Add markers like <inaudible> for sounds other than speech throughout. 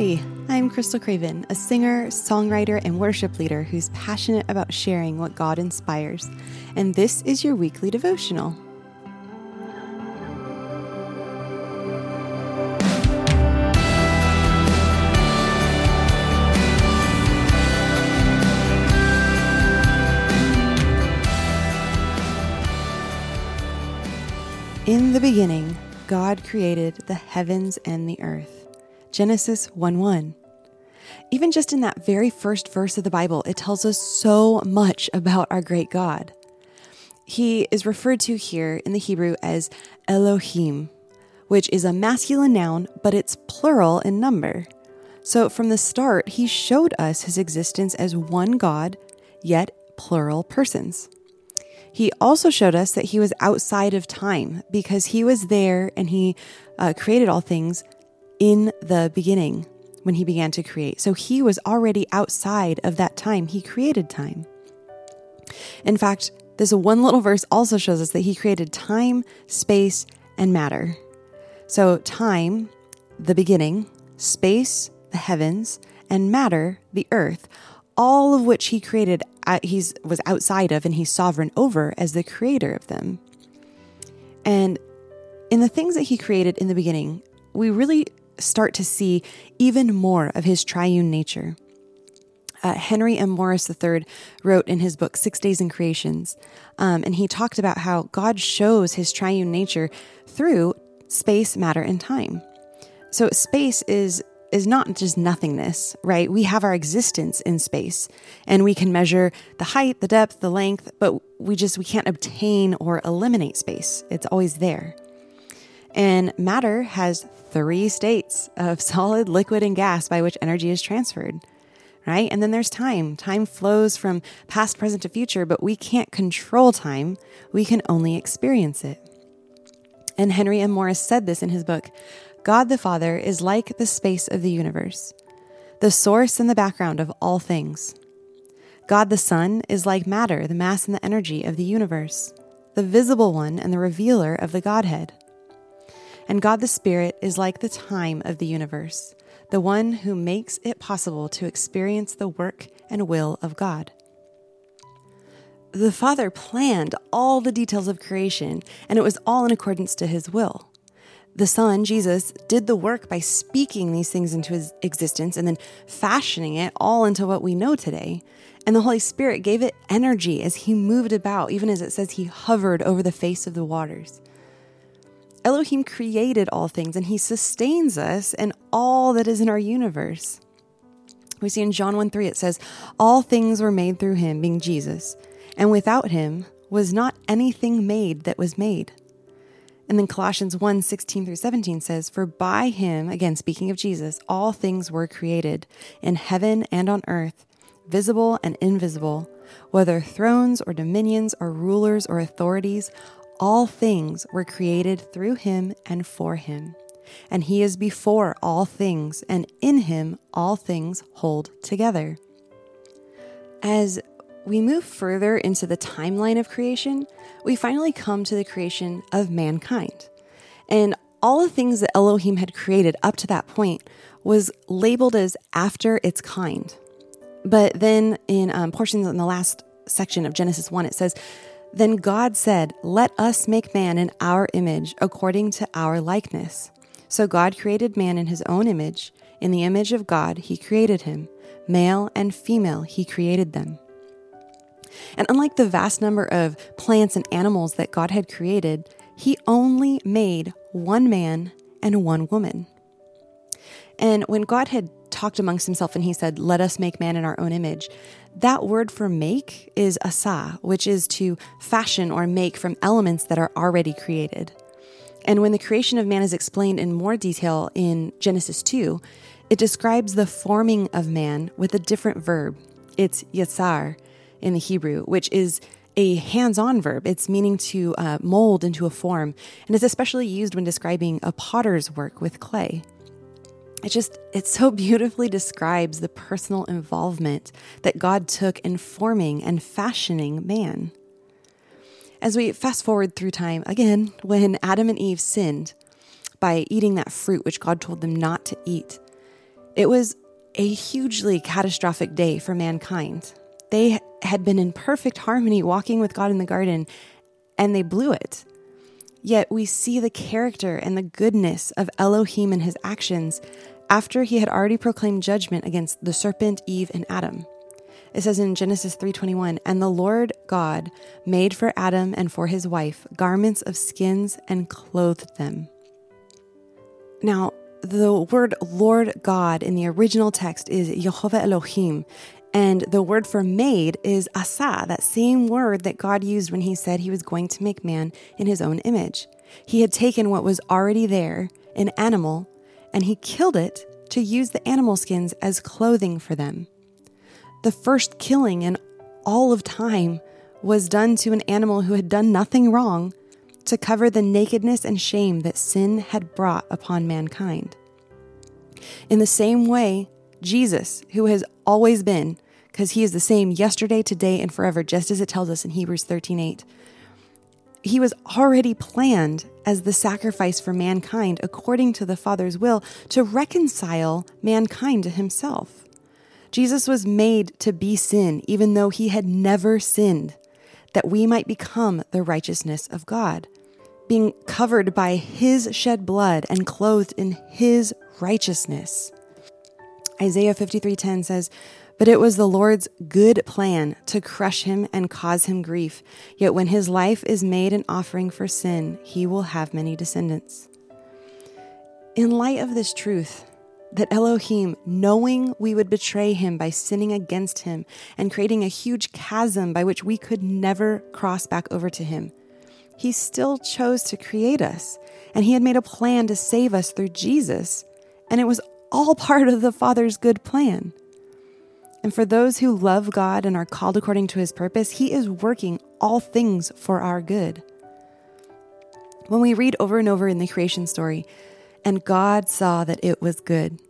Hi, I'm Krystal Craven, a singer, songwriter, and worship leader who's passionate about sharing what God inspires. And this is your weekly devotional. In the beginning, God created the heavens and the earth. Genesis 1 1. Even just in that very first verse of the Bible, it tells us so much about our great God. He is referred to here in the Hebrew as Elohim, which is a masculine noun, but it's plural in number. So from the start, he showed us his existence as one God, yet plural persons. He also showed us that he was outside of time because he was there and he uh, created all things in the beginning when he began to create. So he was already outside of that time. He created time. In fact, this one little verse also shows us that he created time, space, and matter. So, time, the beginning, space, the heavens, and matter, the earth, all of which he created uh, he was outside of and he's sovereign over as the creator of them. And in the things that he created in the beginning, we really start to see even more of his triune nature. Uh, Henry M. Morris III wrote in his book, Six Days in Creations, um, and he talked about how God shows his triune nature through space, matter, and time. So, space is is not just nothingness, right? We have our existence in space and we can measure the height, the depth, the length, but we just we can't obtain or eliminate space. It's always there. And matter has three states of <laughs> solid, liquid, and gas by which energy is transferred. Right? And then there's time. Time flows from past, present to future, but we can't control time. We can only experience it. And Henry M. Morris said this in his book God the Father is like the space of the universe, the source and the background of all things. God the Son is like matter, the mass and the energy of the universe, the visible one and the revealer of the Godhead. And God the Spirit is like the time of the universe, the one who makes it possible to experience the work and will of God. The Father planned all the details of creation, and it was all in accordance to his will the Son, Jesus, did the work by speaking these things into his existence and then fashioning it all into what we know today. And the Holy Spirit gave it energy as he moved about, even as it says he hovered over the face of the waters. Elohim created all things and he sustains us and all that is in our universe. We see in John 1 3, it says, All things were made through him, being Jesus, and without him was not anything made that was made. And then Colossians 1 16 through 17 says, For by him, again speaking of Jesus, all things were created in heaven and on earth, visible and invisible, whether thrones or dominions or rulers or authorities, all things were created through him and for him. And he is before all things, and in him all things hold together. As we move further into the timeline of creation, we finally come to the creation of mankind. And all the things that Elohim had created up to that point was labeled as after its kind. But then in um, portions in the last section of Genesis 1, it says, Then God said, Let us make man in our image, according to our likeness. So God created man in his own image. In the image of God, he created him. Male and female, he created them. And unlike the vast number of plants and animals that God had created, He only made one man and one woman. And when God had talked amongst himself and he said, Let us make man in our own image, that word for make is asa, which is to fashion or make from elements that are already created. And when the creation of man is explained in more detail in Genesis 2, it describes the forming of man with a different verb. It's yasar, in the Hebrew, which is a hands on verb. It's meaning to uh, mold into a form, and it's especially used when describing a potter's work with clay. It just, it so <laughs> beautifully describes the personal involvement that God took in forming and fashioning man. As we fast forward through time, again, when Adam and Eve sinned by eating that fruit which God told them not to eat, It was a hugely catastrophic day for mankind. They had been in perfect harmony walking with God in the garden, and they blew it. Yet we see the character and the goodness of Elohim in his actions after he had already proclaimed judgment against the serpent, Eve, and Adam. It says in Genesis 3:21, "And the Lord God made for Adam and for his wife garments of skins and clothed them." Now, the word Lord God in the original text is Yehovah Elohim, and the word for made is asa, that same word that God used when he said he was going to make man in his own image. He had taken what was already there, an animal, and he killed it to use the animal skins as clothing for them. The first killing in all of time was done to an animal who had done nothing wrong to cover the nakedness and shame that sin had brought upon mankind. In the same way, Jesus, who has always been, because he is the same yesterday, today, and forever, just as it tells us in Hebrews 13 8, he was already planned as the sacrifice for mankind according to the Father's will to reconcile mankind to himself. Jesus was made to be sin, even though he had never sinned, that we might become the righteousness of God, being covered by his shed blood and clothed in his righteousness. Isaiah 53:10 says, but it was the Lord's good plan to crush him and cause him grief. Yet when his life is made an offering for sin, he will have many descendants. In light of this truth, that Elohim, knowing we would betray him by sinning against him and creating a huge chasm by which we could never cross back over to him, he still chose to create us. And he had made a plan to save us through Jesus. And it was all part of the Father's good plan. And for those who love God and are called according to his purpose, he is working all things for our good. When we read over and over in the creation story, and God saw that it was good,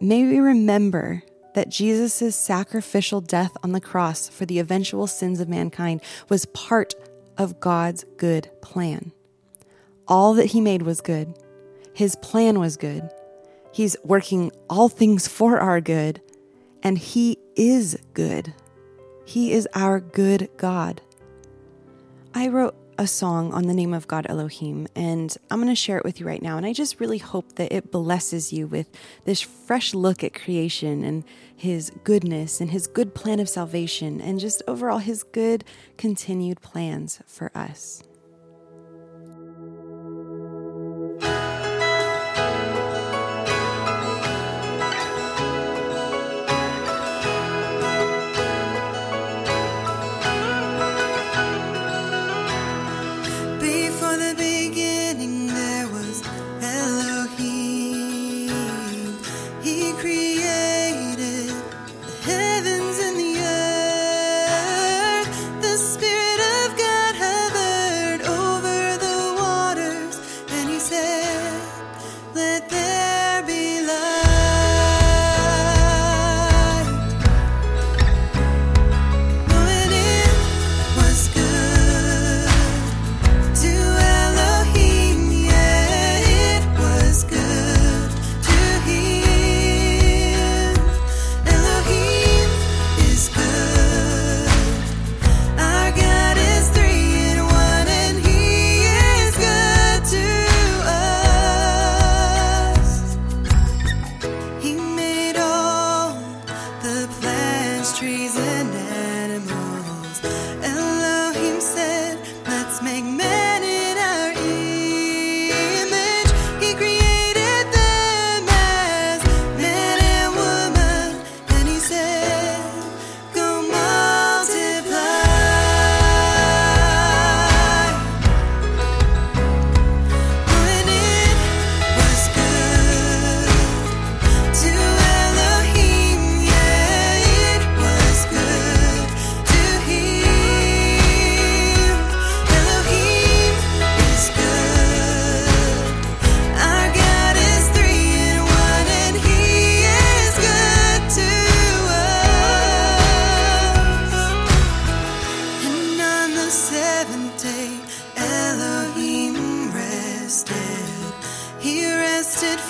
may we remember that Jesus' sacrificial death on the cross for the eventual sins of mankind was part of God's good plan. All that he made was good. His plan was good. He's working all things for our good and He is good. He is our good God. I wrote a song on the name of God Elohim, and I'm going to share it with you right now. And I just really hope that it blesses you with this fresh look at creation and His goodness and His good plan of salvation, and just overall His good continued plans for us.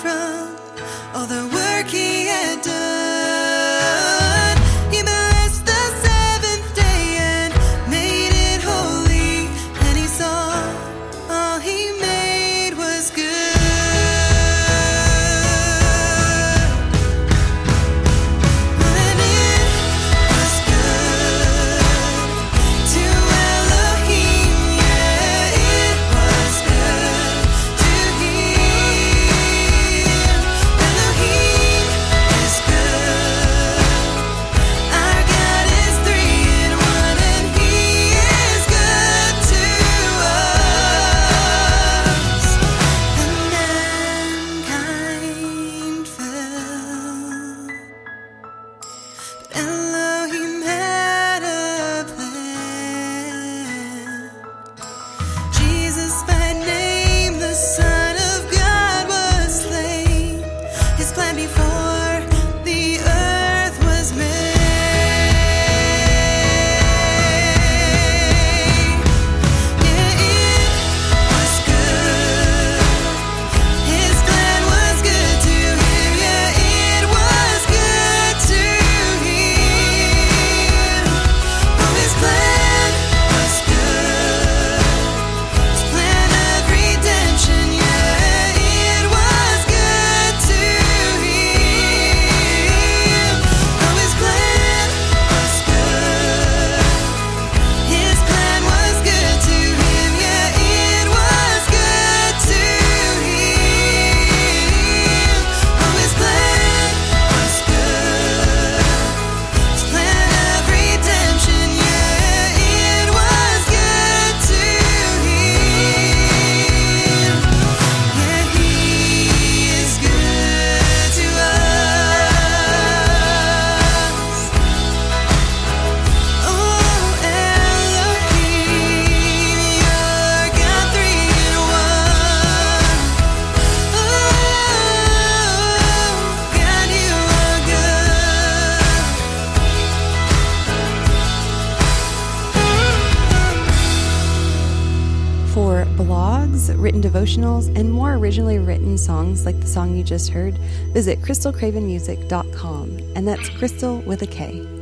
From all the blogs, written devotionals, and more originally written songs like the song you just heard, visit krystalcravenmusic.com, and that's crystal with a K.